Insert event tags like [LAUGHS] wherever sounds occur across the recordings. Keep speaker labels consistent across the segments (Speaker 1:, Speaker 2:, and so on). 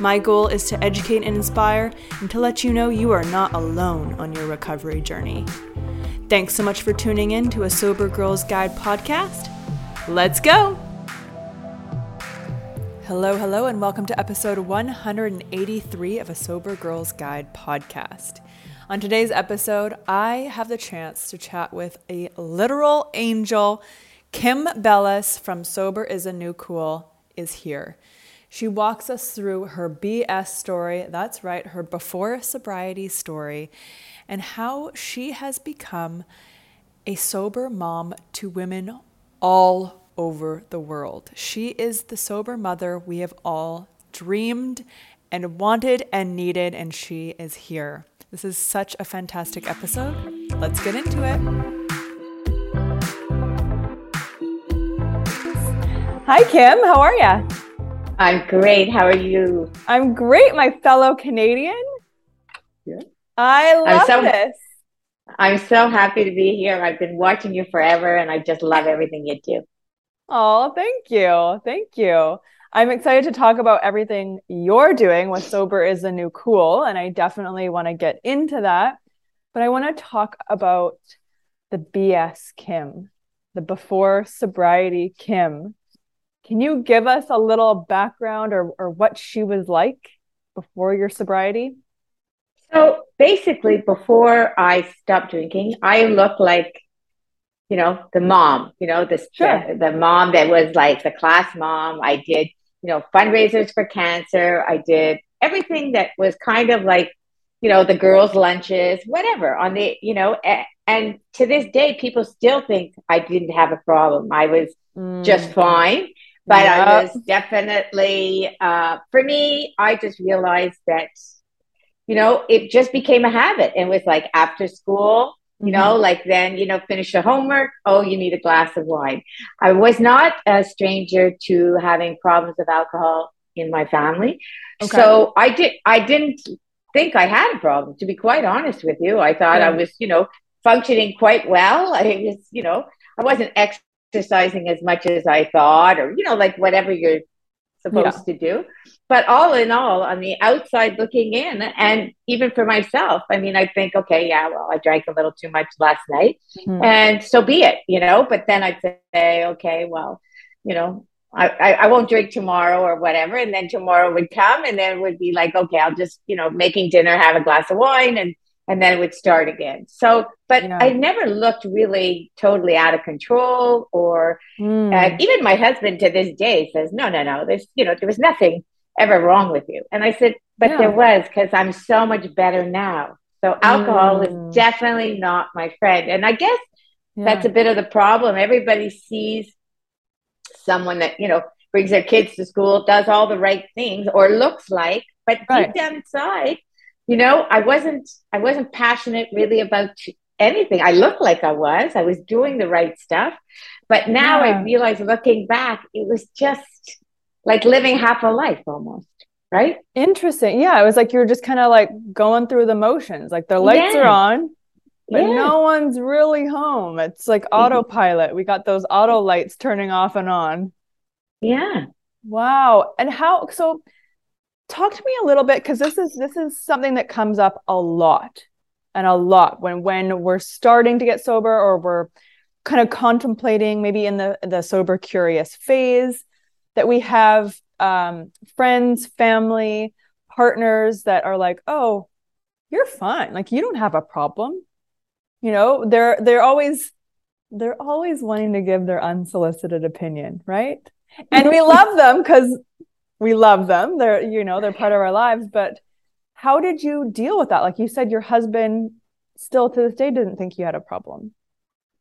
Speaker 1: My goal is to educate and inspire and to let you know you are not alone on your recovery journey. Thanks so much for tuning in to a Sober Girls Guide podcast. Let's go! Hello, hello, and welcome to episode 183 of a Sober Girls Guide podcast. On today's episode, I have the chance to chat with a literal angel. Kim Bellas from Sober is a New Cool is here. She walks us through her BS story, that's right, her before sobriety story, and how she has become a sober mom to women all over the world. She is the sober mother we have all dreamed and wanted and needed, and she is here. This is such a fantastic episode. Let's get into it. Hi, Kim. How are you?
Speaker 2: I'm great. How are you?
Speaker 1: I'm great, my fellow Canadian. Yeah. I love I'm so, this.
Speaker 2: I'm so happy to be here. I've been watching you forever and I just love everything you do.
Speaker 1: Oh, thank you. Thank you. I'm excited to talk about everything you're doing with Sober is the New Cool. And I definitely want to get into that. But I want to talk about the BS Kim, the before sobriety Kim. Can you give us a little background or, or what she was like before your sobriety?
Speaker 2: So basically, before I stopped drinking, I looked like, you know, the mom, you know, the, sure. the, the mom that was like the class mom. I did, you know, fundraisers for cancer. I did everything that was kind of like, you know, the girls' lunches, whatever on the, you know, and to this day, people still think I didn't have a problem. I was mm. just fine. But yep. I was definitely, uh, for me, I just realized that, you know, it just became a habit. It was like after school, you mm-hmm. know, like then, you know, finish the homework. Oh, you need a glass of wine. I was not a stranger to having problems of alcohol in my family. Okay. So I did, I didn't think I had a problem, to be quite honest with you. I thought yeah. I was, you know, functioning quite well. I was, you know, I wasn't ex exercising as much as I thought, or, you know, like whatever you're supposed yeah. to do. But all in all, on the outside looking in, and even for myself, I mean, I think, okay, yeah, well, I drank a little too much last night, mm-hmm. and so be it, you know. But then I'd say, okay, well, you know, I, I, I, won't drink tomorrow or whatever. And then tomorrow would come, and then would be like, okay, I'll just, you know, making dinner, have a glass of wine, and and then it would start again. So, but yeah. I never looked really totally out of control, or mm. uh, even my husband to this day says, "No, no, no. There's, you know, there was nothing ever wrong with you." And I said, "But yeah. there was, because I'm so much better now." So alcohol mm. is definitely not my friend, and I guess yeah. that's a bit of the problem. Everybody sees someone that you know brings their kids to school, does all the right things, or looks like, but right. deep down inside you know i wasn't i wasn't passionate really about anything i looked like i was i was doing the right stuff but now yeah. i realize looking back it was just like living half a life almost right?
Speaker 1: Interesting. Yeah, it was like you were just kind of like going through the motions. Like the lights yeah. are on, but yeah. no one's really home. It's like mm-hmm. autopilot. We got those auto lights turning off and on.
Speaker 2: Yeah.
Speaker 1: Wow. And how so talk to me a little bit because this is this is something that comes up a lot and a lot when when we're starting to get sober or we're kind of contemplating maybe in the the sober curious phase that we have um, friends family partners that are like oh you're fine. Like you don't have a problem. You know they're they're always they're always wanting to give their unsolicited opinion right? And we love them because we love them they're you know they're part of our lives but how did you deal with that like you said your husband still to this day didn't think you had a problem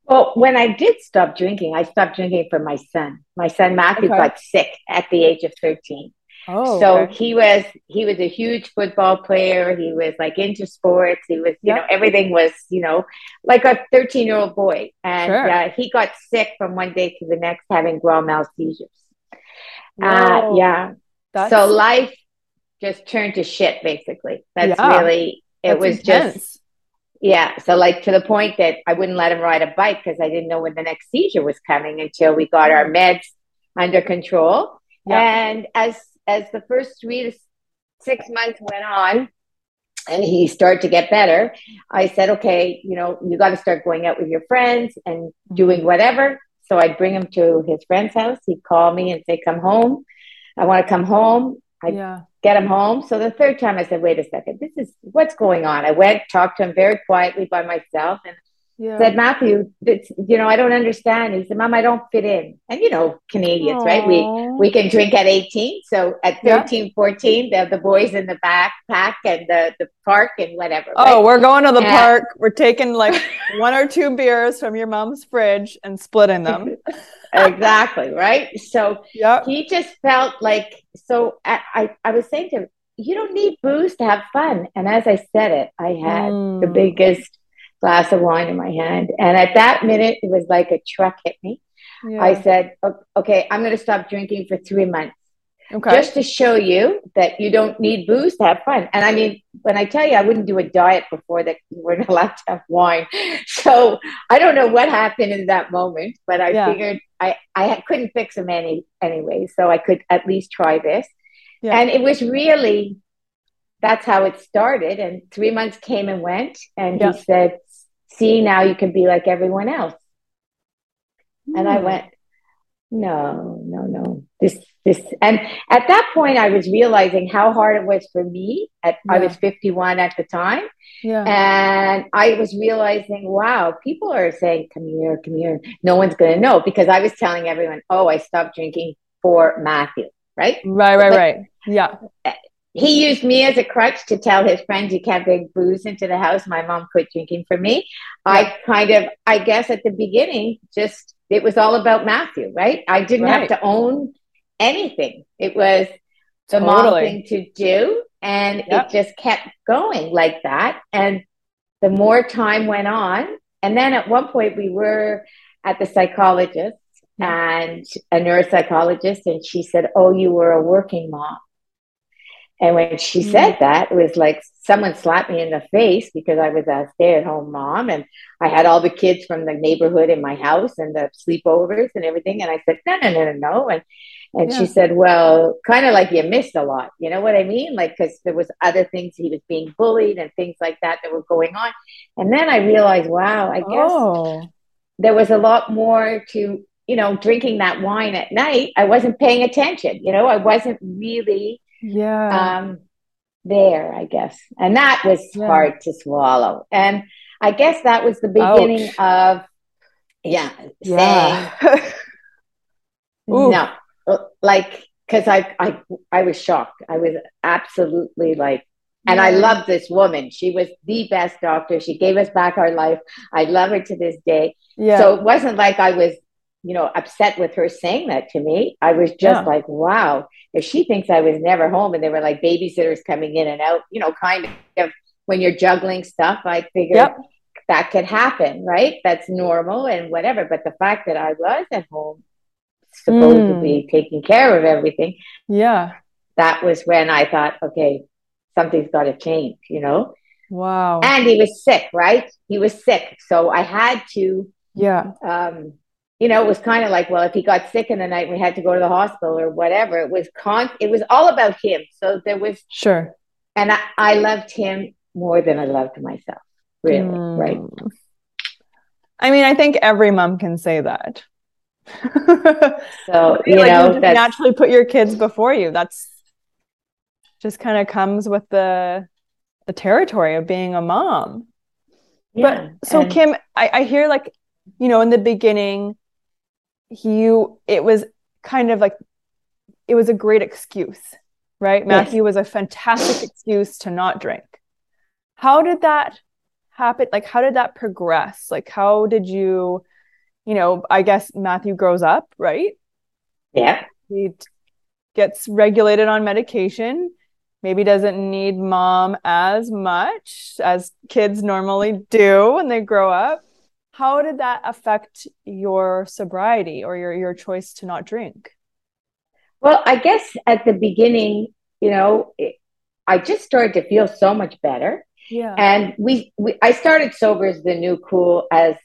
Speaker 2: well, when I did stop drinking, I stopped drinking for my son. My son Matthew okay. got sick at the age of 13. Oh, so okay. he was he was a huge football player. He was like into sports. He was, you yep. know, everything was, you know, like a 13 year old boy. And sure. uh, he got sick from one day to the next, having grand mal seizures. Uh, yeah. That's... So life just turned to shit, basically. That's yeah. really, it That's was intense. just yeah. So, like to the point that I wouldn't let him ride a bike because I didn't know when the next seizure was coming until we got our meds under control. Yeah. And as as the first three to six months went on, and he started to get better, I said, okay, you know, you got to start going out with your friends and doing whatever. So I'd bring him to his friend's house. He'd call me and say, come home. I want to come home. I yeah get him home. So the third time I said, wait a second, this is what's going on. I went, talked to him very quietly by myself and yeah. said, Matthew, you know, I don't understand. He said, Mom, I don't fit in. And you know, Canadians, Aww. right? We we can drink at 18. So at 13, yeah. 14, the, the boys in the backpack and the, the park and whatever.
Speaker 1: Oh, right? we're going to the and, park. We're taking like [LAUGHS] one or two beers from your mom's fridge and splitting them. [LAUGHS]
Speaker 2: exactly right? So yeah he just felt like so I, I, I was saying to him you don't need booze to have fun. And as i said it i had mm. the biggest glass of wine in my hand. And at that minute it was like a truck hit me. Yeah. i said okay i'm going to stop drinking for three months Okay. Just to show you that you don't need booze to have fun. And I mean, when I tell you I wouldn't do a diet before that we weren't [LAUGHS] allowed to have wine. So I don't know what happened in that moment, but I yeah. figured I, I couldn't fix him any anyway. So I could at least try this. Yeah. And it was really that's how it started. And three months came and went. And yeah. he said, See, now you can be like everyone else. Mm. And I hmm. went, No, no, no. This this and at that point i was realizing how hard it was for me at yeah. i was 51 at the time yeah. and i was realizing wow people are saying come here come here no one's going to know because i was telling everyone oh i stopped drinking for matthew right
Speaker 1: right right but right yeah eh,
Speaker 2: he used me as a crutch to tell his friends you can't bring booze into the house my mom quit drinking for me yeah. i kind of i guess at the beginning just it was all about matthew right i didn't right. have to own anything. It was the totally. mom thing to do. And yep. it just kept going like that. And the more time went on, and then at one point we were at the psychologist and a neuropsychologist, and she said, Oh, you were a working mom. And when she mm-hmm. said that, it was like someone slapped me in the face because I was a stay at home mom and I had all the kids from the neighborhood in my house and the sleepovers and everything. And I said, no, no, no, no, no. And and yeah. she said, well, kind of like you missed a lot. You know what I mean? Like, because there was other things he was being bullied and things like that that were going on. And then I realized, wow, I guess oh. there was a lot more to, you know, drinking that wine at night. I wasn't paying attention. You know, I wasn't really
Speaker 1: yeah
Speaker 2: um, there, I guess. And that was yeah. hard to swallow. And I guess that was the beginning Ouch. of, yeah, yeah. [LAUGHS] saying, no, like because I, I I was shocked. I was absolutely like, and yeah. I love this woman. She was the best doctor. She gave us back our life. I love her to this day. Yeah. So it wasn't like I was, you know, upset with her saying that to me. I was just yeah. like, wow. If she thinks I was never home and there were like babysitters coming in and out, you know, kind of when you're juggling stuff, I figured yep. that could happen, right? That's normal and whatever. But the fact that I was at home supposed mm. to be taking care of everything.
Speaker 1: Yeah.
Speaker 2: that was when I thought, okay, something's got to change, you know?
Speaker 3: Wow.
Speaker 2: And he was sick, right? He was sick. So I had to,
Speaker 3: yeah.
Speaker 2: Um, you know, it was kind of like, well, if he got sick in the night, we had to go to the hospital or whatever. It was con. It was all about him. So there was
Speaker 3: sure,
Speaker 2: and I, I loved him more than I loved myself. Really, mm. right?
Speaker 3: I mean, I think every mom can say that.
Speaker 2: so [LAUGHS] you like know, you
Speaker 3: naturally put your kids before you. That's just kind of comes with the the territory of being a mom. Yeah, but so and- Kim, I, I hear like, you know, in the beginning, you it was kind of like it was a great excuse, right? Yes. Matthew was a fantastic excuse to not drink. How did that happen? Like, how did that progress? Like, how did you, you know, I guess Matthew grows up, right?
Speaker 2: Yeah.
Speaker 3: He gets regulated on medication maybe doesn't need mom as much as kids normally do when they grow up how did that affect your sobriety or your your choice to not drink
Speaker 2: well i guess at the beginning you know it, i just started to feel so much better
Speaker 3: yeah
Speaker 2: and we, we i started sober is the new cool as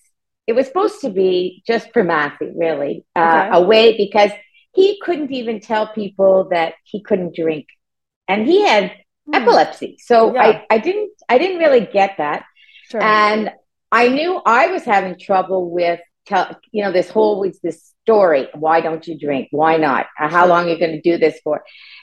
Speaker 2: it was supposed to be just for Matthew, really, uh, okay. a way because he couldn't even tell people that he couldn't drink and he had hmm. epilepsy. So yeah. I, I didn't I didn't really get that. Sure. And I knew I was having trouble with tell you know this whole week this story why don't you drink? Why not? Uh, how long are you going to do this for?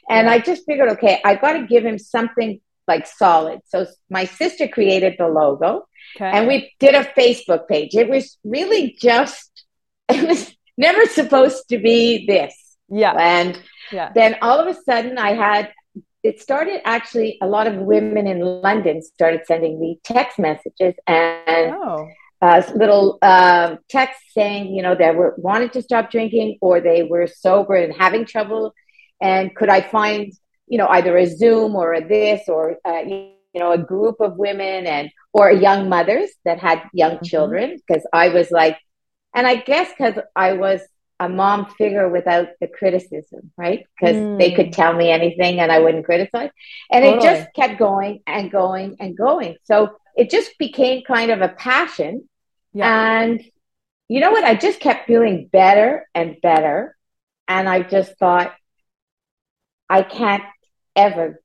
Speaker 2: And i just figured okay i got to give him something like solid. So my sister created the logo okay. and we did a facebook page. It was really just [LAUGHS] it was never supposed to be this.
Speaker 3: Yeah.
Speaker 2: And yeah. then all of a sudden i had it started actually a lot of women in london started sending me text messages and oh. uh, little uh, texts saying you know they were wanted to stop drinking or they were sober and having trouble and could i find you know either a zoom or a this or uh, you know a group of women and or young mothers that had young mm-hmm. children because i was like and i guess because i was a mom figure without the criticism, right? Because mm. they could hmm. tell me anything and I wouldn't criticize. And totally. it just kept going and going and going. So it just became kind of a passion. Yeah. And you know what? I just kept feeling better and better. And I just thought, I can't ever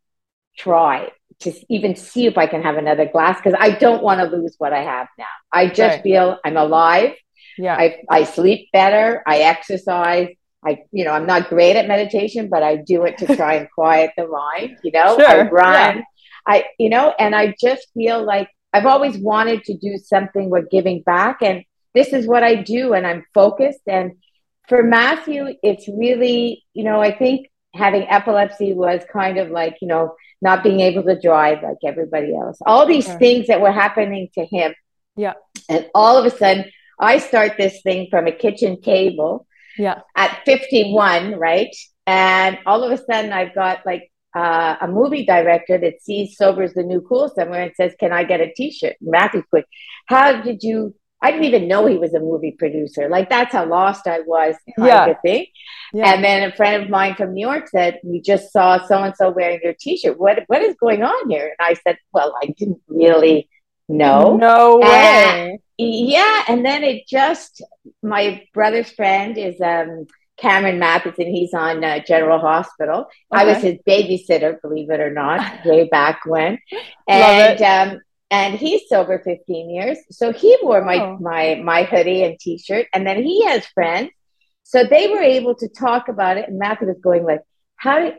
Speaker 2: try to even see if I can have another glass because I don't want to lose what I have now. I just right. feel I'm alive.
Speaker 3: Yeah.
Speaker 2: I, I sleep better. I exercise. I, you know, I'm not great at meditation, but I do it to try and quiet the mind. You know, sure. I run. Yeah. I, you know, and I just feel like I've always wanted to do something with giving back, and this is what I do, and I'm focused. And for Matthew, it's really, you know, I think having epilepsy was kind of like, you know, not being able to drive like everybody else. All these okay. things that were happening to him.
Speaker 3: Yeah.
Speaker 2: And all of a sudden, I start this thing from a kitchen table.
Speaker 3: Yeah.
Speaker 2: At 51, right? And all of a sudden, I've got like uh, a movie director that sees sober's the new cool somewhere and says, "Can I get a T-shirt?" Matthew quick. How did you? I didn't even know he was a movie producer. Like that's how lost I was, kind yeah. of thing. Yeah. And then a friend of mine from New York said, "We just saw so and so wearing your T-shirt. What what is going on here?" And I said, "Well, I didn't really know.
Speaker 3: No way."
Speaker 2: yeah and then it just my brother's friend is um Cameron Mathison he's on uh, general hospital okay. i was his babysitter believe it or not [LAUGHS] way back when and um and he's sober 15 years so he wore my oh. my my hoodie and t-shirt and then he has friends so they were able to talk about it and matthew was going like how do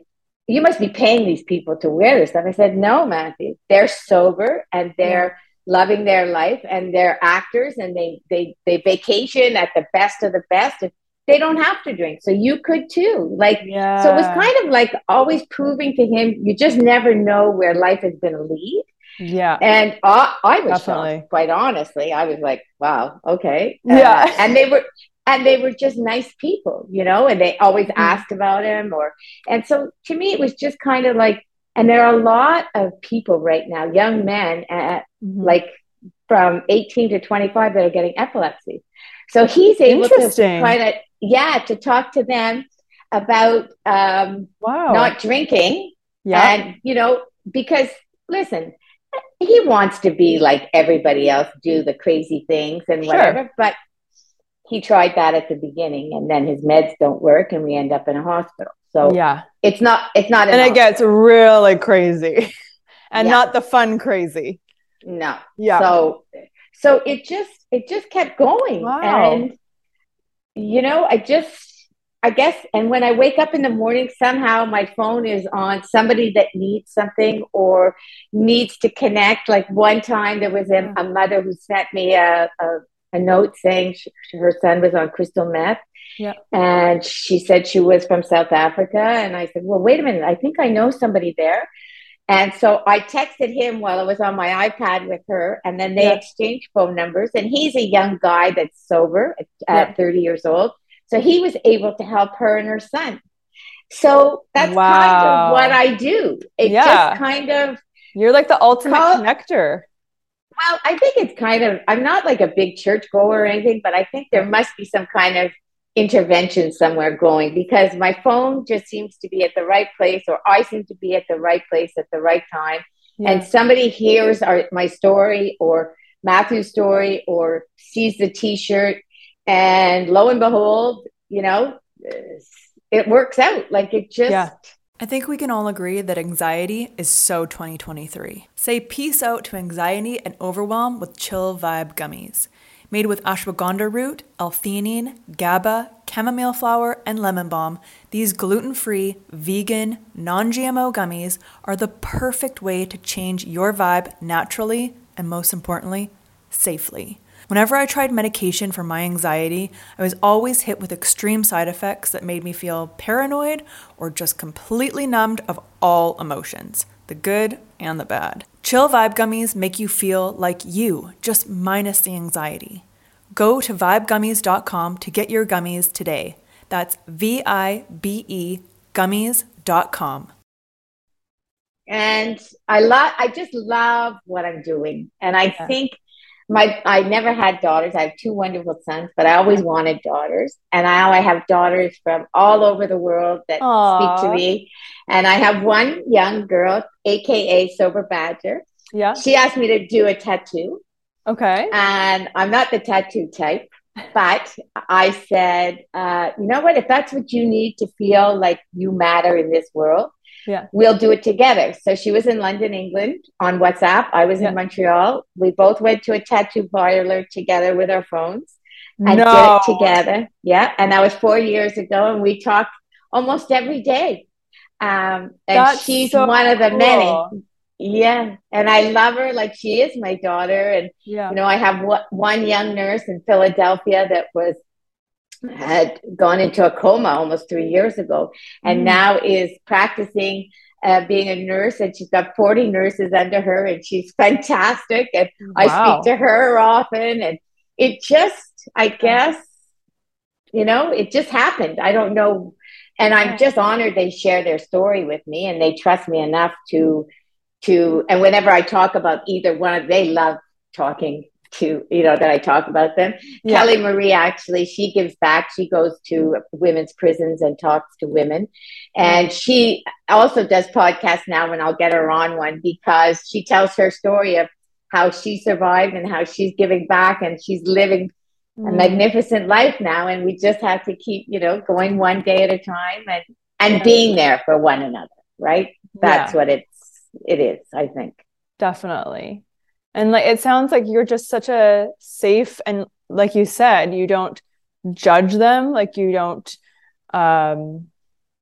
Speaker 2: you must be paying these people to wear this and i said no matthew they're sober and they're loving their life and they're actors and they they they vacation at the best of the best and they don't have to drink. So you could too. Like yeah. so it was kind of like always proving to him you just never know where life is going to lead.
Speaker 3: Yeah.
Speaker 2: And uh, i was shocked, quite honestly. I was like wow okay.
Speaker 3: Uh, yeah.
Speaker 2: and they were and they were just nice people you know and they always mm-hmm. asked about him or and so to me it was just kind of like and there are a lot of people right now, young men at mm-hmm. like from 18 to 25 that are getting epilepsy. So he's able to kind of, yeah, to talk to them about um,
Speaker 1: wow.
Speaker 2: not drinking.
Speaker 1: Yeah.
Speaker 2: And, you know, because listen, he wants to be like everybody else, do the crazy things and whatever,
Speaker 1: Sure.
Speaker 2: but he tried that at the beginning and then his meds don't work and we end up in a hospital. So
Speaker 1: yeah.
Speaker 2: it's not it's not
Speaker 1: And
Speaker 2: an
Speaker 1: it gets really crazy [LAUGHS] and
Speaker 2: Yeah.
Speaker 1: not the fun crazy.
Speaker 2: no.
Speaker 1: Yeah.
Speaker 2: So so it just it just kept going.
Speaker 1: Wow.
Speaker 2: And you know, I just I guess and when I wake up in the morning somehow my phone is on somebody that needs something or needs to connect. Like one time there was a, mm. a mother who sent me a, a, a note saying she, her son was on crystal meth.
Speaker 1: Yeah.
Speaker 2: And she said she was from South Africa. And I said, Well, wait a minute, I think I know somebody there. And so I texted him while I was on my iPad with her, and then they
Speaker 1: Yeah.
Speaker 2: exchanged phone numbers. And he's a young guy that's sober at, at
Speaker 1: Yeah.
Speaker 2: 30 years old. So he was able to help her and her son. So that's kind of what I do. It
Speaker 1: Yeah.
Speaker 2: just kind of,
Speaker 1: You're like the ultimate
Speaker 2: Call-
Speaker 1: connector.
Speaker 2: well, I think it's kind of, I'm not like a big church goer or anything, but I think there must be some kind of intervention somewhere going because my phone just seems to be at the right place, or I seem to be at the right place at the right time.
Speaker 1: Yeah.
Speaker 2: and somebody hears our, my story or Matthew's story or sees the t-shirt and lo and behold, you know, it works out. Like it just,
Speaker 1: Yeah.
Speaker 3: I think we can all agree that anxiety is so 2023. Say peace out to anxiety and overwhelm with Chill Vibe gummies. Made with ashwagandha root, L-theanine, GABA, chamomile flower, and lemon balm, these gluten-free, vegan, non-GMO gummies are the perfect way to change your vibe naturally and most importantly, safely. Whenever I tried medication for my anxiety, I was always hit with extreme side effects that made me feel paranoid or just completely numbed of all emotions, the good and the bad. Chill Vibe Gummies make you feel like you, just minus the anxiety. Go to vibegummies.com to get your gummies today. That's V I B E gummies.com.
Speaker 2: and I love, I just love what I'm doing. And I
Speaker 1: Yeah.
Speaker 2: think my, I never had daughters. I have two wonderful sons, but I always wanted daughters. And now I have daughters from all over the world that
Speaker 1: Aw.
Speaker 2: speak to me. And I have one young girl, AKA Sober Badger.
Speaker 1: Yeah.
Speaker 2: She asked me to do a tattoo.
Speaker 1: Okay.
Speaker 2: and I'm not the tattoo type, but I said, uh, you know what? If that's what you need to feel like you matter in this world,
Speaker 1: Yeah.
Speaker 2: we'll do it together. So she was in London, England on WhatsApp. I was
Speaker 1: Yeah.
Speaker 2: in Montreal. We both went to a tattoo parlor together with our phones and
Speaker 1: no.
Speaker 2: did it together. Yeah. And that was four years ago. And we talk almost every day. Um, and
Speaker 1: That's
Speaker 2: she's
Speaker 1: so
Speaker 2: one of the
Speaker 1: cool.
Speaker 2: many. Yeah. And I love her like she is my daughter. And
Speaker 1: Yeah.
Speaker 2: you know, I have one- one young nurse in Philadelphia that was had gone into a coma almost three years ago, and
Speaker 1: Mm.
Speaker 2: now is practicing uh, being a nurse, and she's got forty nurses under her, and she's [LAUGHS] fantastic. And I speak to her often, and it just, I guess, you know, it just happened. I don't know, and I'm just honored they share their story with me, and they trust me enough to to and whenever I talk about either one of they love talking to you know that I talk about them.
Speaker 1: Yeah.
Speaker 2: Kelly Marie actually she gives back. She goes to women's prisons and talks to women. And she also does podcasts now and I'll get her on one because she tells her story of how she survived and how she's giving back and she's living a
Speaker 1: Mm.
Speaker 2: magnificent life now and we just have to keep, you know, going one day at a time and and
Speaker 1: Yeah.
Speaker 2: being there for one another, right? That's
Speaker 1: Yeah.
Speaker 2: what it's it is, I think.
Speaker 1: Definitely. And like it sounds like you're just such a safe and like you said, you don't judge them, like you don't um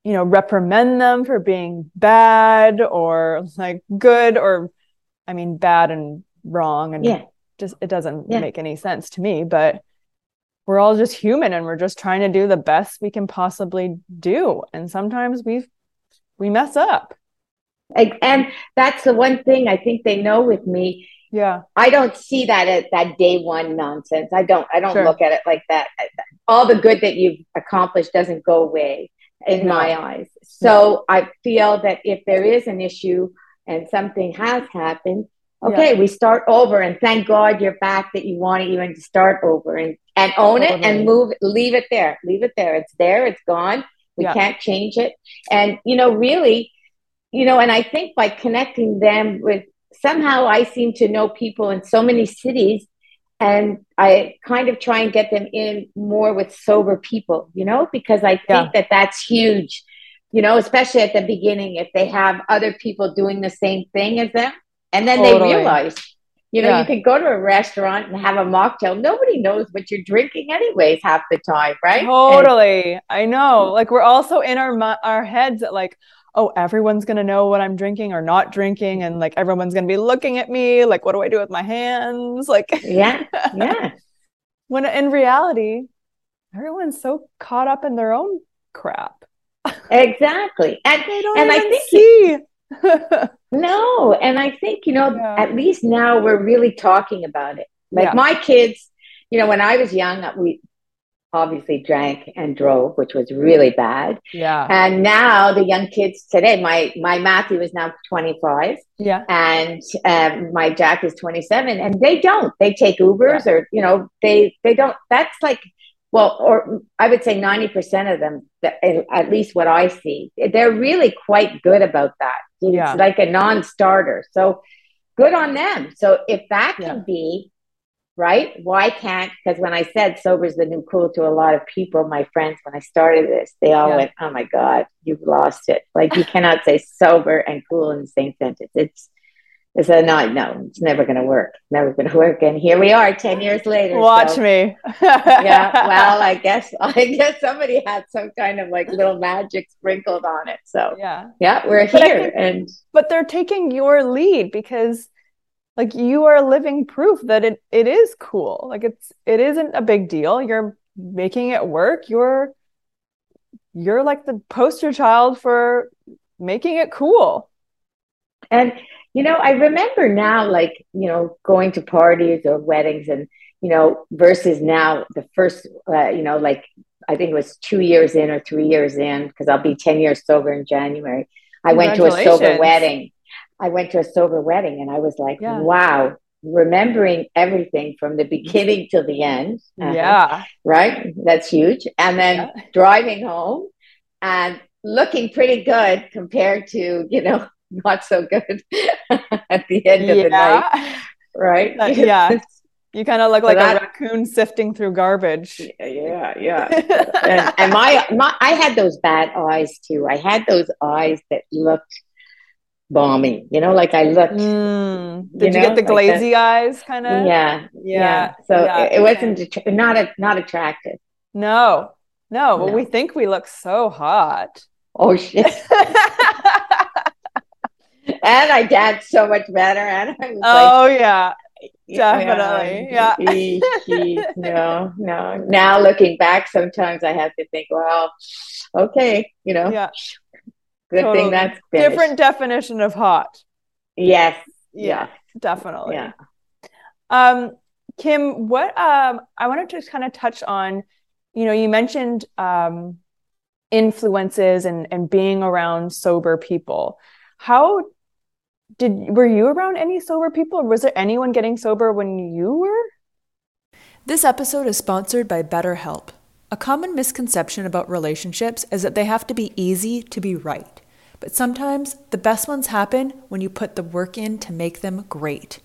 Speaker 1: you know reprimand them for being bad or like good or I mean bad and wrong and
Speaker 2: Yeah.
Speaker 1: just it doesn't
Speaker 2: Yeah.
Speaker 1: make any sense to me, but we're all just human and we're just trying to do the best we can possibly do. And sometimes we we mess up.
Speaker 2: And that's the one thing I think they know with me.
Speaker 1: Yeah.
Speaker 2: I don't see that at that day one nonsense. I don't. I don't
Speaker 1: Sure.
Speaker 2: look at it like that. All the good that you've accomplished doesn't go away in
Speaker 1: No.
Speaker 2: my eyes. So I feel that if there is an issue and something has happened, okay, we start over. And thank God you're back. That you want to even start over and and own it
Speaker 1: Totally.
Speaker 2: and move. Leave it there. Leave it there. It's there. It's gone. We yeah. can't change it. And, you know, really, you know, and I think by connecting them with somehow I seem to know people in so many cities and I kind of try and get them in more with sober people, you know, because I think yeah. that that's huge, you know, especially at the beginning if they have other people doing the same thing as them. And then totally. they realize, you know, yeah. you can go to a restaurant and have a mocktail. Nobody knows what you're drinking, anyways, half the time, right?
Speaker 1: Totally. And- I know. Like we're also in our our heads like, oh, everyone's going to know what I'm drinking or not drinking. And like, everyone's going to be looking at me. Like, what do I do with my hands? [LAUGHS] Like,
Speaker 2: yeah, yeah. [LAUGHS]
Speaker 1: when in reality, everyone's so caught up in their own crap.
Speaker 2: Exactly. [LAUGHS] And, they don't
Speaker 1: and I think, see.
Speaker 2: no. And I think, you know, yeah. at least now we're really talking about it. Like yeah. my kids, you know, when I was young, we, obviously drank and drove, which was really bad.
Speaker 1: Yeah.
Speaker 2: And now the young kids today, my my Matthew is now 25.
Speaker 1: Yeah.
Speaker 2: And um, my Jack is 27, and they don't. They take Ubers, yeah. or you know, they they don't. That's like, well, or I would say 90 percent of them, at least what I see, they're really quite good about that. It's yeah. like a non-starter. So good on them. So if that can yeah. be right? Why can't? Because when I said sober is the new cool to a lot of people, my friends, when I started this, they all yeah. went, "Oh my God, you've lost it!" Like you cannot say sober and cool in the same sentence. It's it's a no, no, it's never going to work. Never going [LAUGHS] to work. And here we are, ten years later.
Speaker 1: Watch so, me. [LAUGHS]
Speaker 2: yeah. Well, I [LAUGHS] guess I guess somebody had some kind of like little magic sprinkled on it. So
Speaker 1: yeah,
Speaker 2: yeah, we're but here, think, and
Speaker 1: but they're taking your lead because like you are living proof that it it is cool. Like it's it isn't a big deal. You're making it work. You're you're like the poster child for making it cool.
Speaker 2: And you know i remember now like you know going to parties or weddings and you know versus now the first uh, you know like i think it was two years in or three years in because i'll be 10 years sober in january. I went to a sober wedding I went to a sober wedding and I was like, yeah. wow, remembering everything from the beginning till the end.
Speaker 1: Uh-huh. Yeah.
Speaker 2: Right. That's huge. And then yeah. driving home and looking pretty good compared to, you know, [LAUGHS] not so good [LAUGHS] at the end of the night. Right. [LAUGHS]
Speaker 1: Yeah. You kind of look like that, a raccoon sifting through garbage.
Speaker 2: Yeah, yeah. and, and my, my, I had those bad eyes too. I had those eyes that looked balmy. You know, like I looked.
Speaker 1: Mm. Did you, know, get the glazy like eyes, kind
Speaker 2: of? Yeah, yeah, yeah. So yeah. It, it, wasn't not a, not attractive.
Speaker 1: No, no, but no. we think we look so hot.
Speaker 2: Oh shit. [LAUGHS] and I danced so much better. And I was
Speaker 1: oh like, yeah, definitely, yeah. yeah.
Speaker 2: no, no. Now looking back, sometimes I have to think, well, okay, you know,
Speaker 1: yeah.
Speaker 2: Good totally. thing that's
Speaker 1: finished. different definition of hot.
Speaker 2: Yes.
Speaker 1: Yeah, definitely.
Speaker 2: Yeah.
Speaker 1: Um, Kim, what um, I wanted to kind of touch on, you know, you mentioned um, influences and and being around sober people. How did were you around any sober people, or was there anyone getting sober when you were?
Speaker 3: This episode is sponsored by BetterHelp. A common misconception about relationships is that they have to be easy to be right. But sometimes the best ones happen when you put the work in to make them great.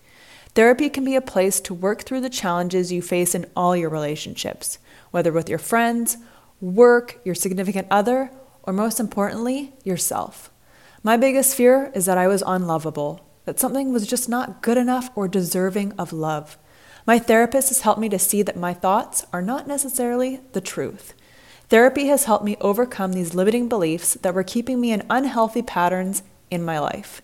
Speaker 3: Therapy can be a place to work through the challenges you face in all your relationships, whether with your friends, work, your significant other, or most importantly, yourself. My biggest fear is that I was unlovable, that something was just not good enough or deserving of love. My therapist has helped me to see that my thoughts are not necessarily the truth. Therapy has helped me overcome these limiting beliefs that were keeping me in unhealthy patterns in my life.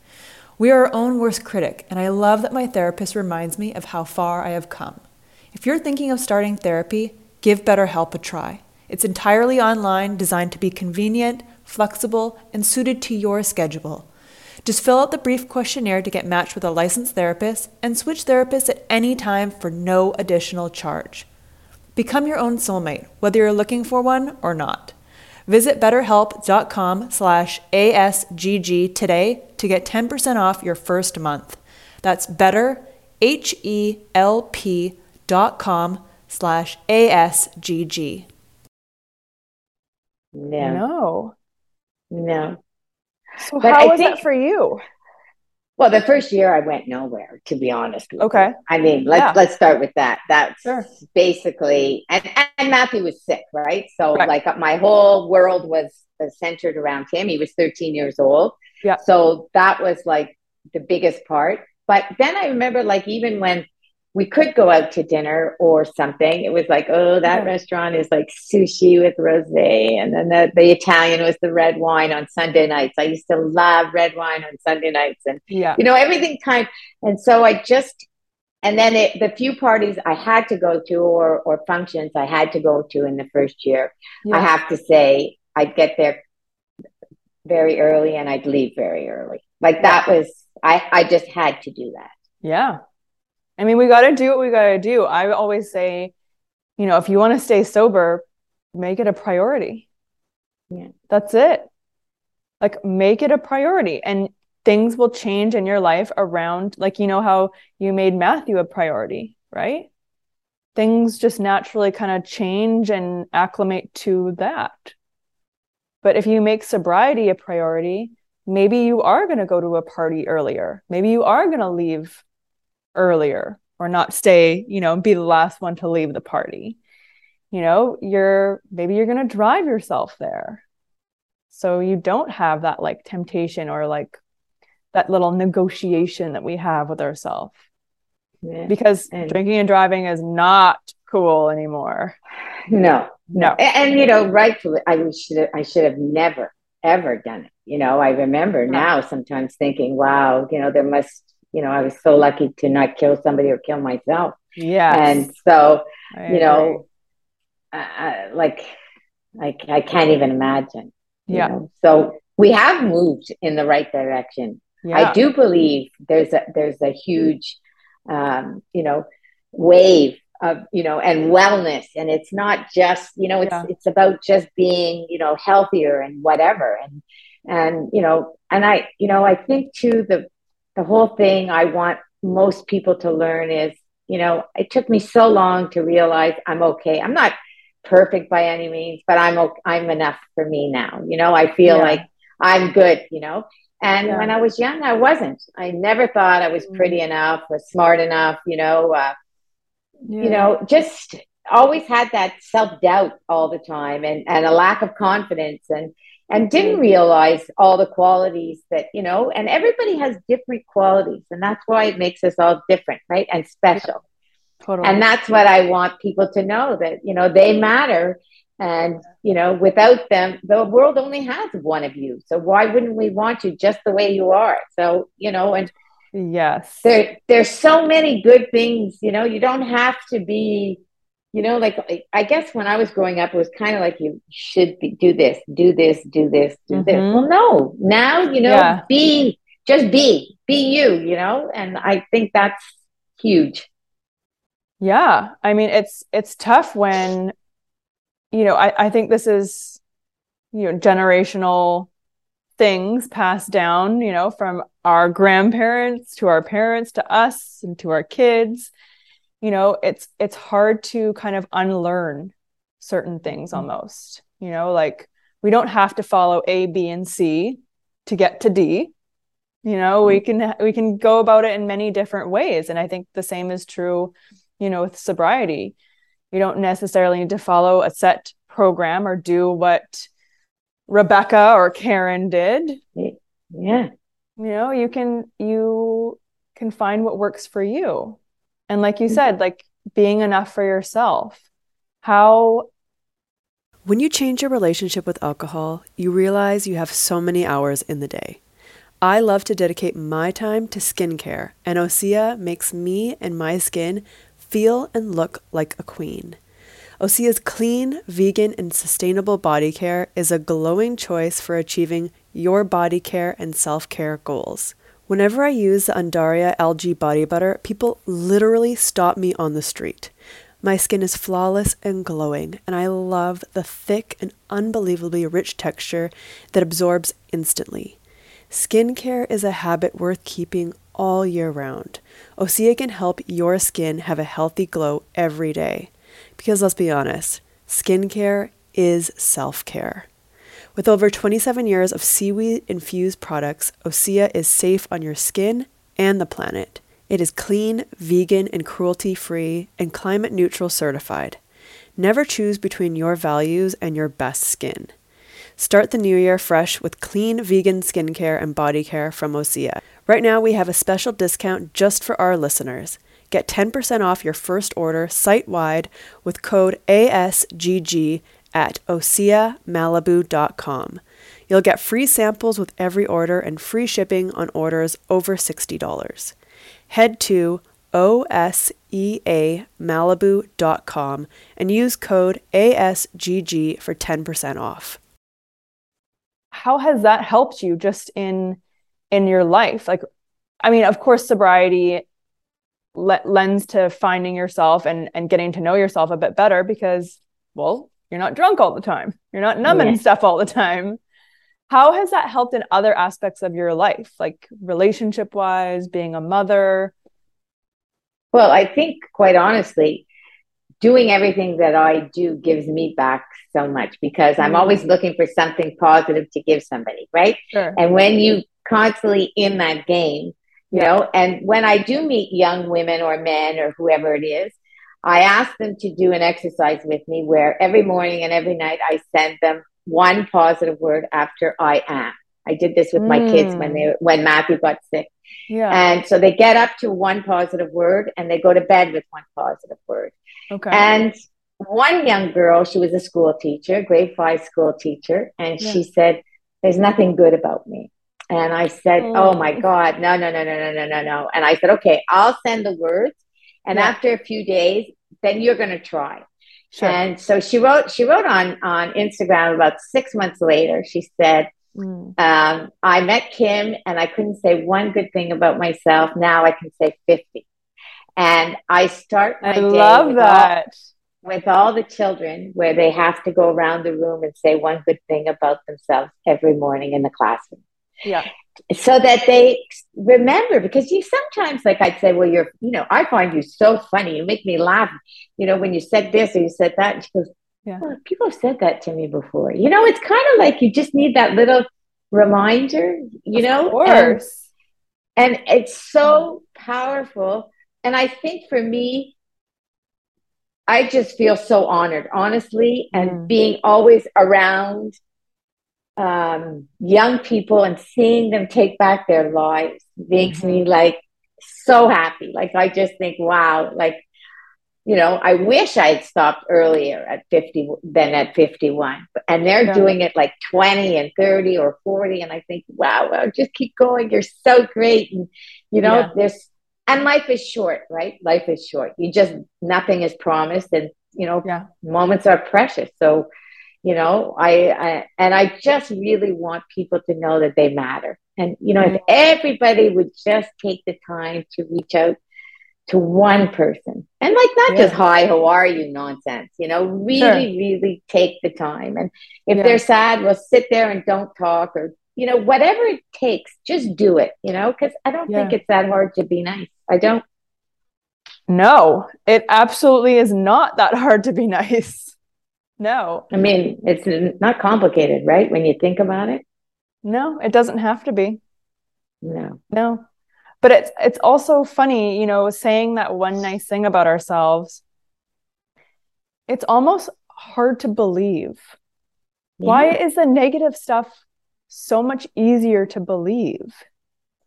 Speaker 3: We are our own worst critic, and I love that my therapist reminds me of how far I have come. If you're thinking of starting therapy, give BetterHelp a try. It's entirely online, designed to be convenient, flexible, and suited to your schedule. Just fill out the brief questionnaire to get matched with a licensed therapist and switch therapists at any time for no additional charge. Become your own soulmate, whether you're looking for one or not. Visit betterhelp.com slash ASGG today to get 10% off your first month. That's better, H-E-L-P dot com slash ASGG.
Speaker 2: No.
Speaker 1: No.
Speaker 2: No.
Speaker 1: So but how I was think, that for you?
Speaker 2: Well, the first year I went nowhere, to be honest.
Speaker 1: okay.
Speaker 2: You. I mean, let's yeah. let's start with that. That's sure. basically, and and Matthew was sick, right? So right. like my whole world was uh, centered around him. He was 13 years old.
Speaker 1: Yeah.
Speaker 2: So that was like the biggest part. But then I remember, like even when we could go out to dinner or something. It was like, oh, that restaurant is like sushi with rosé, and then the, the Italian was the red wine on Sunday nights. I used to love red wine on Sunday nights, and
Speaker 1: yeah,
Speaker 2: you know everything kind. And so I just, and then it, the few parties I had to go to or or functions I had to go to in the first year, yeah. I have to say I'd get there very early and I'd leave very early. Like that was I I just had to do that.
Speaker 1: Yeah. I mean, we got to do what we got to do. I always say, you know, if you want to stay sober, make it a priority.
Speaker 2: Yeah.
Speaker 1: That's it. Like, make it a priority, and things will change in your life around, like, you know, how you made Matthew a priority, right? Things just naturally kind of change and acclimate to that. But if you make sobriety a priority, maybe you are going to go to a party earlier. Maybe you are going to leave earlier or not stay, you know, be the last one to leave the party. You know, you're maybe you're going to drive yourself there. So you don't have that like temptation or like that little negotiation that we have with ourselves. Yeah. Because and drinking and driving is not cool anymore.
Speaker 2: No.
Speaker 1: No.
Speaker 2: And, and you know, rightfully I should I should have never ever done it. You know, I remember now sometimes thinking, wow, you know, there must you know, I was so lucky to not kill somebody or kill myself.
Speaker 1: Yeah.
Speaker 2: And so, I you know, uh, like, I, I can't even imagine.
Speaker 1: Yeah.
Speaker 2: Know? So we have moved in the right direction. Yeah. I do believe there's a there's a huge, um, you know, wave of you know and wellness, and it's not just you know it's yeah. it's about just being you know healthier and whatever and and you know and I you know I think too the the whole thing I want most people to learn is, you know, it took me so long to realize I'm okay. I'm not perfect by any means, but I'm okay, I'm enough for me now. You know, I feel yeah. like I'm good, you know. And yeah. when I was young, I wasn't. I never thought I was mm. pretty enough or smart enough, you know. Uh, yeah. You know, just always had that self doubt all the time and, and a lack of confidence. And and mm-hmm. didn't realize all the qualities that you know and everybody has different qualities and that's why it makes us all different right and special. Totally. and that's what i want people to know that you know they matter and you know without them the world only has one of you. So why wouldn't we want you just the way you are? So you know and
Speaker 1: yes.
Speaker 2: there there's so many good things you know you don't have to be you know, like I guess when I was growing up, it was kind of like you should be, do this, do this, do this, do mm-hmm. this. Well, no, now you know, yeah. be just be, be you, you know, and I think that's huge.
Speaker 1: Yeah, I mean, it's it's tough when, you know, I I think this is, you know, generational things passed down, you know, from our grandparents to our parents to us and to our kids you know it's it's hard to kind of unlearn certain things mm-hmm. almost you know like we don't have to follow a b and c to get to d. You know we mm-hmm. can we can go about it in many different ways and i think the same is true you know with sobriety. You don't necessarily need to follow a set program or do what rebecca or karen did.
Speaker 2: Yeah.
Speaker 1: You know you can you can find what works for you and like you mm-hmm. said like being enough for yourself how
Speaker 3: when you change your relationship with alcohol you realize you have so many hours in the day I love to dedicate my time to skincare, and Osea makes me and my skin feel and look like a queen. Osea's clean, vegan, and sustainable body care is a glowing choice for achieving your body care and self care goals. Whenever I use the Undaria algae body butter, people literally stop me on the street. My skin is flawless and glowing, and I love the thick and unbelievably rich texture that absorbs instantly. Skincare is a habit worth keeping all year round. Osea can help your skin have a healthy glow every day. Because let's be honest, skincare is self care.
Speaker 4: With over 27 years of seaweed infused products, Osea is safe on your skin and the planet. It is clean, vegan, and cruelty free, and climate neutral certified. Never choose between your values and your best skin. Start the new year fresh with clean vegan skincare and body care from Osea. Right now, we have a special discount just for our listeners. Get 10% off your first order site wide with code ASGG at OseaMalibu.com. You'll get free samples with every order and free shipping on orders over $60. Head to OSEAMalibu.com and use code ASGG for 10% off.
Speaker 1: How has that helped you just in in your life? Like I mean, of course sobriety le- lends to finding yourself and and getting to know yourself a bit better because well, you're not drunk all the time. You're not numbing yeah. stuff all the time. How has that helped in other aspects of your life, like relationship wise, being a mother?
Speaker 2: Well, I think quite honestly, doing everything that I do gives me back so much because mm-hmm. I'm always looking for something positive to give somebody, right? Sure. And when you constantly in that game, you yeah. know, and when I do meet young women or men or whoever it is, I asked them to do an exercise with me where every morning and every night I send them one positive word after I am. I did this with mm. my kids when they when Matthew got sick. Yeah. And so they get up to one positive word and they go to bed with one positive word. Okay. And one young girl, she was a school teacher, grade five school teacher, and yeah. she said, There's nothing good about me. And I said, oh. oh. my God, no, no, no, no, no, no, no, no. And I said, Okay, I'll send the words. And yeah. after a few days, then you're going to try. Sure. And so she wrote, she wrote on, on Instagram about six months later, she said, mm. um, I met Kim and I couldn't say one good thing about myself. Now I can say 50. And I start my I
Speaker 1: love that.
Speaker 2: All, with all the children where they have to go around the room and say one good thing about themselves every morning in the classroom.
Speaker 1: Yeah.
Speaker 2: So that they remember because you sometimes like i'd say well you're you know i find you so funny. You make me laugh you know when you said this or you said that. And she goes yeah. Well, people have said that to me before. You know it's kind of like you just need that little reminder you know?
Speaker 1: Of course.
Speaker 2: And, and it's so powerful. And i think for me i just feel so honored honestly and mm. being always around um, young people and seeing them take back their lives makes mm-hmm. me like so happy. Like I just think, wow, like you know, I wish I had stopped earlier at 50 than at 51. And they're yeah. doing it like 20 and 30 or 40. And I think, wow, well, just keep going. You're so great. And, you know, yeah. this, and life is short, right? Life is short. You just, nothing is promised. And, you know, yeah. moments are precious. So, you know I, I, and i just really want people to know that they matter and you know if mm-hmm. everybody would just take the time to reach out to one person and like not yeah. just hi how are you nonsense you know really sure. really take the time and if yeah. they're sad well sit there and don't talk or you know whatever it takes just do it you know because i don't yeah. think it's that hard to be nice i don't
Speaker 1: no it absolutely is not that hard to be [LAUGHS] nice no.
Speaker 2: I mean, it's not complicated, right? When you think about it.
Speaker 1: No, it doesn't have to be.
Speaker 2: No.
Speaker 1: No. But it's it's also funny, you know, saying that one nice thing about ourselves. It's almost hard to believe. Yeah. Why is the negative stuff so much easier to believe?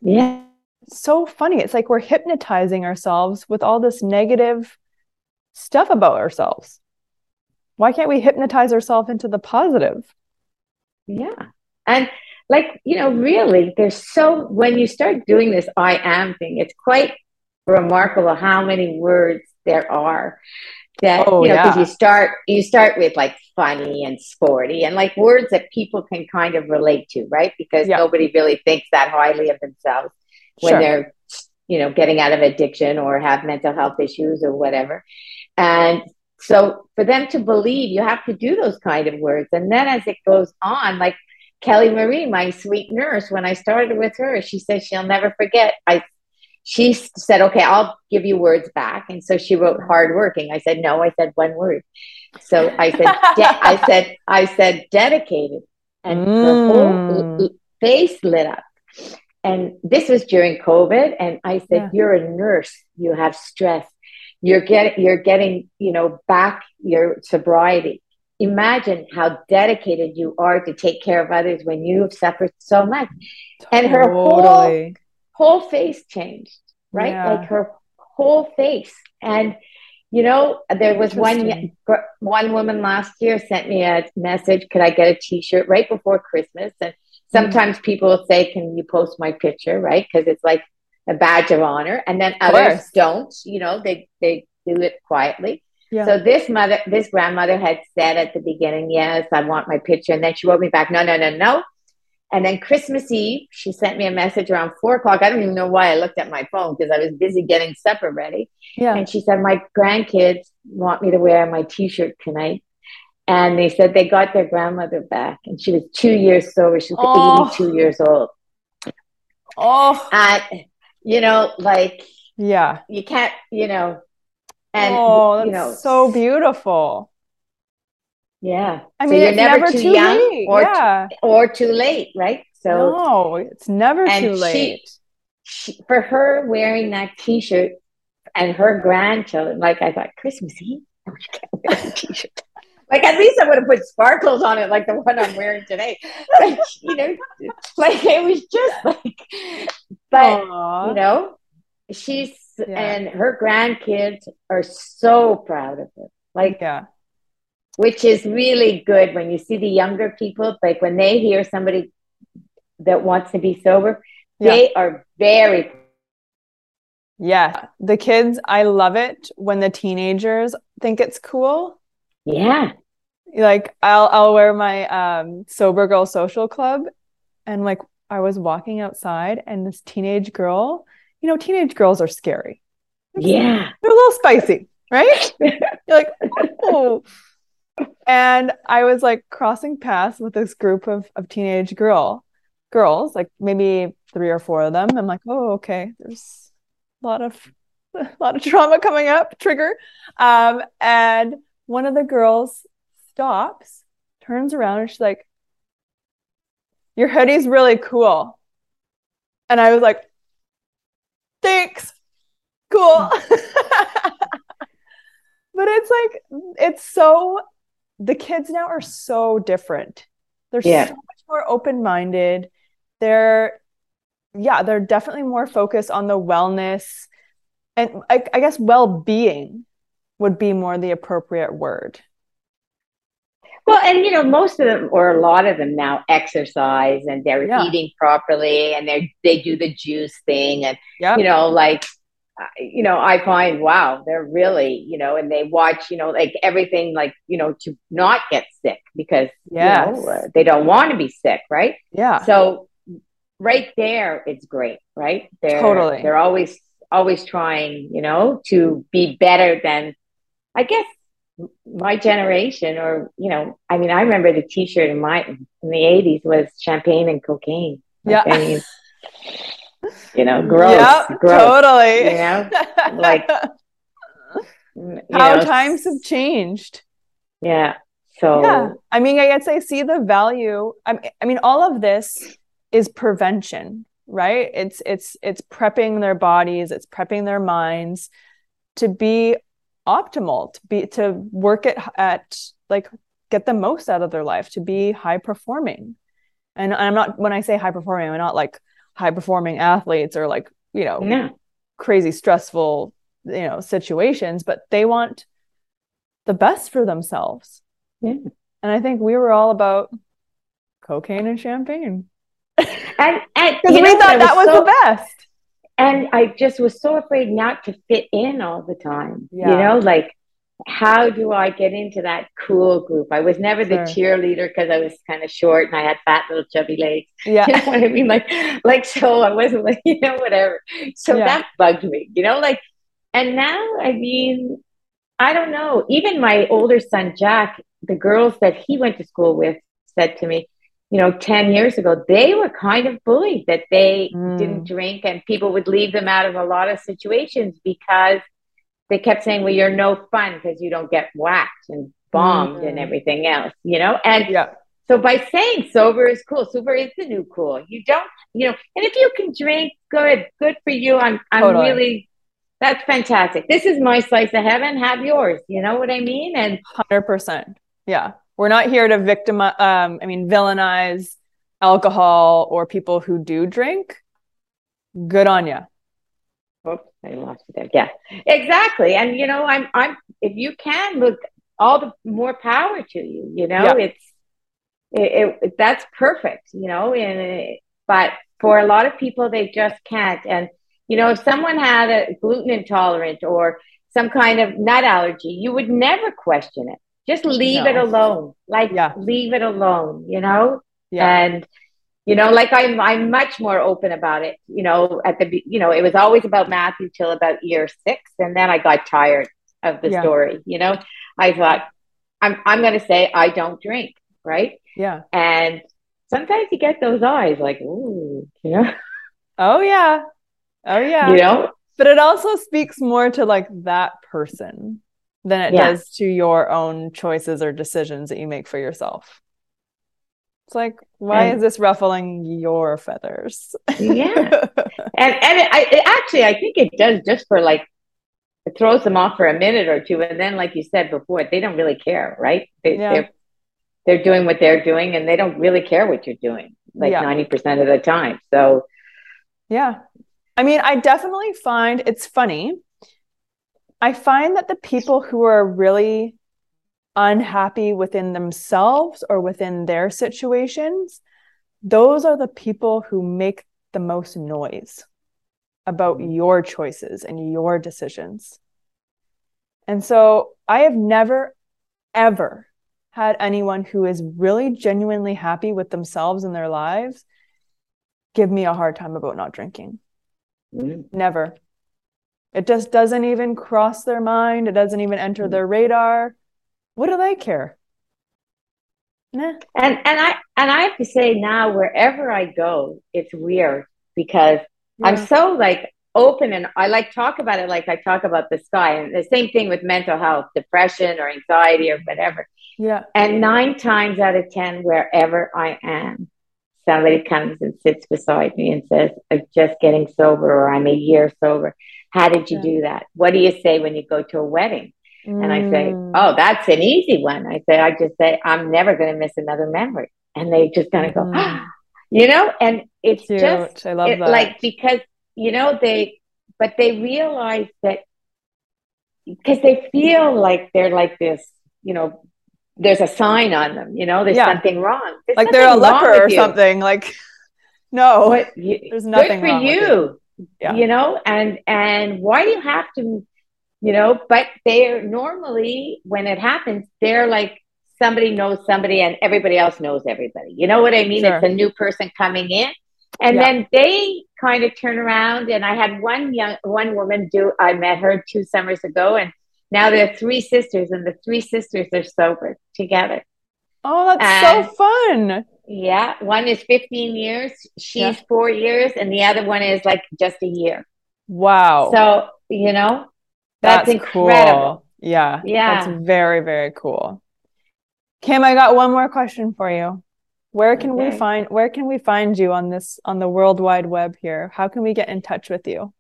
Speaker 2: Yeah.
Speaker 1: It's so funny. It's like we're hypnotizing ourselves with all this negative stuff about ourselves why can't we hypnotize ourselves into the positive
Speaker 2: yeah and like you know really there's so when you start doing this i am thing it's quite remarkable how many words there are that oh, you know because yeah. you start you start with like funny and sporty and like words that people can kind of relate to right because yeah. nobody really thinks that highly of themselves when sure. they're you know getting out of addiction or have mental health issues or whatever and so for them to believe, you have to do those kind of words. And then as it goes on, like Kelly Marie, my sweet nurse, when I started with her, she said she'll never forget. I she said, "Okay, I'll give you words back." And so she wrote "hardworking." I said, "No," I said one word. So I said, de- [LAUGHS] I said, I said dedicated. and mm. her whole face lit up. And this was during COVID. And I said, yeah. You're a nurse, you have stress. You're getting you're getting, you know, back your sobriety. Imagine how dedicated you are to take care of others when you have suffered so much. Totally. And her whole whole face changed, right? Yeah. Like her whole face. And you know, there was one one woman last year sent me a message. Could I get a T-shirt right before Christmas? And sometimes mm-hmm. people will say, "Can you post my picture?" Right? Because it's like a badge of honor. And then others don't. You know, they they do it quietly. Yeah. So this mother, this grandmother had said at the beginning, "Yes, I want my picture," and then she wrote me back, "No, no, no, no." And then Christmas Eve, she sent me a message around four o'clock. I don't even know why I looked at my phone because I was busy getting supper ready. Yeah. And she said, My grandkids want me to wear my t shirt tonight. And they said they got their grandmother back. And she was two years sober. She was oh. 82 years old.
Speaker 1: Oh.
Speaker 2: And, you know, like,
Speaker 1: yeah,
Speaker 2: you can't, you know, and,
Speaker 1: oh,
Speaker 2: you know,
Speaker 1: so beautiful.
Speaker 2: Yeah.
Speaker 1: I mean, so you're never, never, too, too young late.
Speaker 2: or,
Speaker 1: yeah.
Speaker 2: too, or too late, right? So
Speaker 1: no, it's never too late.
Speaker 2: She, she, for her wearing that T-shirt and her grandchildren, like I thought, Christmas Eve, oh no, can't wear a T-shirt. Like at least I would have put sparkles on it, like the one I'm wearing today. [LAUGHS] Like you know, like it was just like, but Aww. you know, she's yeah. and her grandkids are so proud of her. Like
Speaker 1: yeah
Speaker 2: which is really good when you see the younger people, like when they hear somebody that wants to be sober, yeah. they are very.
Speaker 1: Yeah. The kids, I love it when the teenagers think it's cool.
Speaker 2: Yeah.
Speaker 1: Like I'll I'll wear my um sober girl social club and like I was walking outside and this teenage girl, you know, teenage girls are scary.
Speaker 2: Yeah.
Speaker 1: They're a little spicy, right? [LAUGHS] You're like, oh, and I was like crossing paths with this group of, of teenage girl girls, like maybe three or four of them. I'm like, oh, okay, there's a lot of [LAUGHS] a lot of trauma coming up, trigger. Um, and one of the girls stops, turns around, and she's like, Your hoodie's really cool. And I was like, Thanks. Cool. Mm. [LAUGHS] but it's like it's so the kids now are so different. They're yeah. so much more open minded. They're, yeah, they're definitely more focused on the wellness and I, I guess well being would be more the appropriate word.
Speaker 2: Well, and you know, most of them or a lot of them now exercise and they're yeah. eating properly and they they do the juice thing and yep. you know, like you know, I find, wow, they're really, you know, and they watch, you know, like everything, like, you know, to not get sick because, yeah you know, uh, they don't want to be sick, right?
Speaker 1: Yeah.
Speaker 2: So right there, it's great, right? They're,
Speaker 1: totally.
Speaker 2: They're always, always trying, you know, to be better than, I guess, my generation or, you know, I mean, I remember the t-shirt in my, in the 80s was champagne and cocaine.
Speaker 1: Like, yeah. I mean,
Speaker 2: you know, gross.
Speaker 1: Yep, gross, totally. [LAUGHS]
Speaker 2: You know, like
Speaker 1: how know, times have changed.
Speaker 2: Yeah. So
Speaker 1: yeah, I mean, I guess I see the value. I I mean, all of this is prevention, right? It's it's it's prepping their bodies, it's prepping their minds to be optimal, to be to work at at like get the most out of their life, to be high performing. And I'm not when I say high performing, I'm not like high performing athletes or like you know
Speaker 2: yeah.
Speaker 1: crazy stressful you know situations but they want the best for themselves
Speaker 2: yeah.
Speaker 1: and i think we were all about cocaine and champagne
Speaker 2: and, and [LAUGHS]
Speaker 1: we know, thought that was, was so, the best
Speaker 2: and i just was so afraid not to fit in all the time yeah. you know like how do I get into that cool group? I was never the cheerleader because I was kind of short and I had fat little chubby legs. [LAUGHS]
Speaker 1: Yeah.
Speaker 2: You know what I mean? Like, like, so I wasn't like, [LAUGHS] you know, whatever. So yeah. that bugged me, you know, like, and now, I mean, I don't know. Even my older son, Jack, the girls that he went to school with said to me, you know, 10 years ago, they were kind of bullied that they mm. didn't drink and people would leave them out of a lot of situations because they kept saying, well, you're no fun because you don't get whacked and bombed mm-hmm. and everything else, you know? And
Speaker 1: yeah.
Speaker 2: So by saying sober is cool, sober is the new cool. You don't, you know, and if you can drink, good, good for you. I'm, I'm totally. really, that's fantastic. This is my slice of heaven. Have yours. You know what I mean? And
Speaker 1: hundred percent. Yeah, we're not here to victimize. Um, I mean, villainize alcohol or people who do drink. Good on you.
Speaker 2: Oops, I lost you there. Yeah, exactly. And you know, I'm, I'm. If you can look, all the more power to you. You know, yeah. it's it, it, that's perfect, you know. And but for a lot of people, they just can't. And you know, if someone had a gluten intolerant or some kind of nut allergy, you would never question it. Just leave no. it alone. Like yeah. leave it alone, you know. Yeah. And you know, like I'm I'm much more open about it. You know, at the you know, it was always about Matthew till about year six, and then I got tired of the yeah. story. You know, I thought I'm I'm going to say I don't drink, right?
Speaker 1: Yeah.
Speaker 2: And sometimes you get those eyes like, ooh, you know?
Speaker 1: Oh, yeah. Oh, yeah.
Speaker 2: You know?
Speaker 1: But it also speaks more to like that person than it yeah. does to your own choices or decisions that you make for yourself. It's like, why and, is this ruffling your feathers?
Speaker 2: yeah. [LAUGHS] And and it, I, it actually, I think it does just for like, it throws them off for a minute or two. And then, like you said before, they don't really care, right? They, yeah. They're they're doing what they're doing and they don't really care what you're doing like yeah. 90% of the time. So,
Speaker 1: yeah. I mean, I definitely find it's funny. I find that the people who are really unhappy within themselves or within their situations, those are the people who make the most noise about mm-hmm. your choices and your decisions. And so I have never, ever had anyone who is really genuinely happy with themselves and their lives give me a hard time about not drinking. Mm. Never. It just doesn't even cross their mind. It doesn't even enter mm. their radar. What do they care?
Speaker 2: Nah. And and I and I have to say now wherever I go, it's weird because yeah. I'm so like open and I like talk about it like I talk about the sky. And the same thing with mental health, depression or anxiety or whatever.
Speaker 1: Yeah.
Speaker 2: And nine times out of 10, wherever I am, somebody comes and sits beside me and says, I'm just getting sober or I'm a year sober. How did you yeah. do that? What do you say when you go to a wedding? Mm. And I say, mm. Oh, that's an easy one. I say, I just say, I'm never going to miss another memory. And they just kind of go, mm. [GASPS] you know, and it's Cute. just I love it, that. like because you know, they, but they realize that because they feel like they're like this, you know, there's a sign on them, you know, there's yeah. something wrong. There's
Speaker 1: like they're a leper or something. Like, [LAUGHS] no, you, there's nothing
Speaker 2: good for you, yeah. you know, and, and why do you have to, you know, but they're normally when it happens, they're like, somebody knows somebody and everybody else knows everybody. You know what I mean? Sure. It's a new person coming in and yeah. then they kind of turn around and I had one young one woman do I met her two summers ago and now there are three sisters and the three sisters are sober together.
Speaker 1: Oh, that's and, so fun.
Speaker 2: Yeah. One is 15 years, she's yeah. four years, and the other one is like just a year.
Speaker 1: Wow.
Speaker 2: So, you know, that's, that's incredible.
Speaker 1: Cool. Yeah. Yeah. That's very, very cool. Kim, I got one more question for you. Where can okay. we find where can we find you on this on the world wide web here? How can we get in touch with you?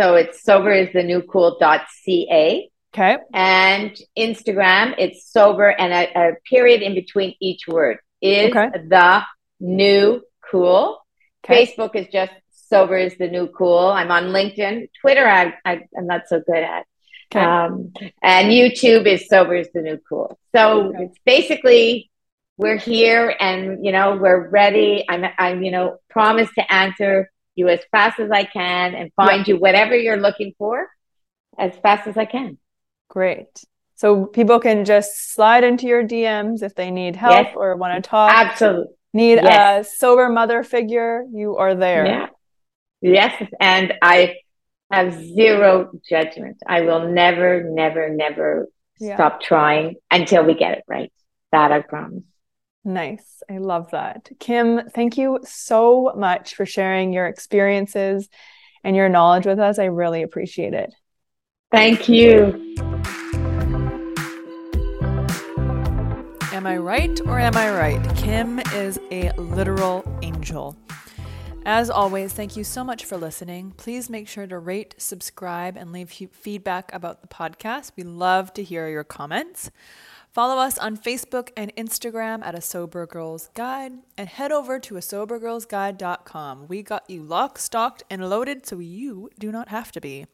Speaker 2: So it's sober is the new cool.ca.
Speaker 1: Okay.
Speaker 2: And Instagram, it's sober and a, a period in between each word is okay. the new cool. Okay. Facebook is just sober is the new cool. I'm on LinkedIn. Twitter, I, I, am not so good at. Okay. Um, and YouTube is sober is the new cool. So it's basically we're here and you know we're ready i'm i'm you know promise to answer you as fast as i can and find yeah. you whatever you're looking for as fast as i can
Speaker 1: great so people can just slide into your dms if they need help yes. or want to talk
Speaker 2: absolutely
Speaker 1: need yes. a sober mother figure you are there
Speaker 2: yeah yes and i have zero judgment i will never never never yeah. stop trying until we get it right that i promise
Speaker 1: Nice. I love that. Kim, thank you so much for sharing your experiences and your knowledge with us. I really appreciate it.
Speaker 2: Thank you.
Speaker 1: Am I right or am I right? Kim is a literal angel. As always, thank you so much for listening. Please make sure to rate, subscribe, and leave feedback about the podcast. We love to hear your comments. Follow us on Facebook and Instagram at A Sober Girls Guide and head over to a sobergirlsguide.com. We got you locked, stocked, and loaded so you do not have to be.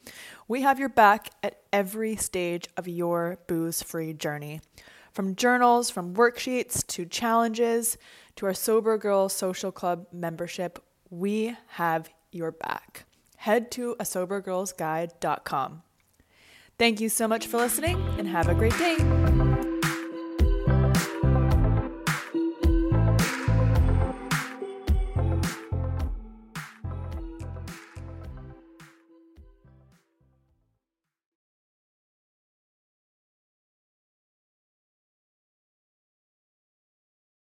Speaker 1: We have your back at every stage of your booze free journey. From journals, from worksheets to challenges to our Sober Girls Social Club membership, we have your back. Head to a sobergirlsguide.com. Thank you so much for listening and have a great day.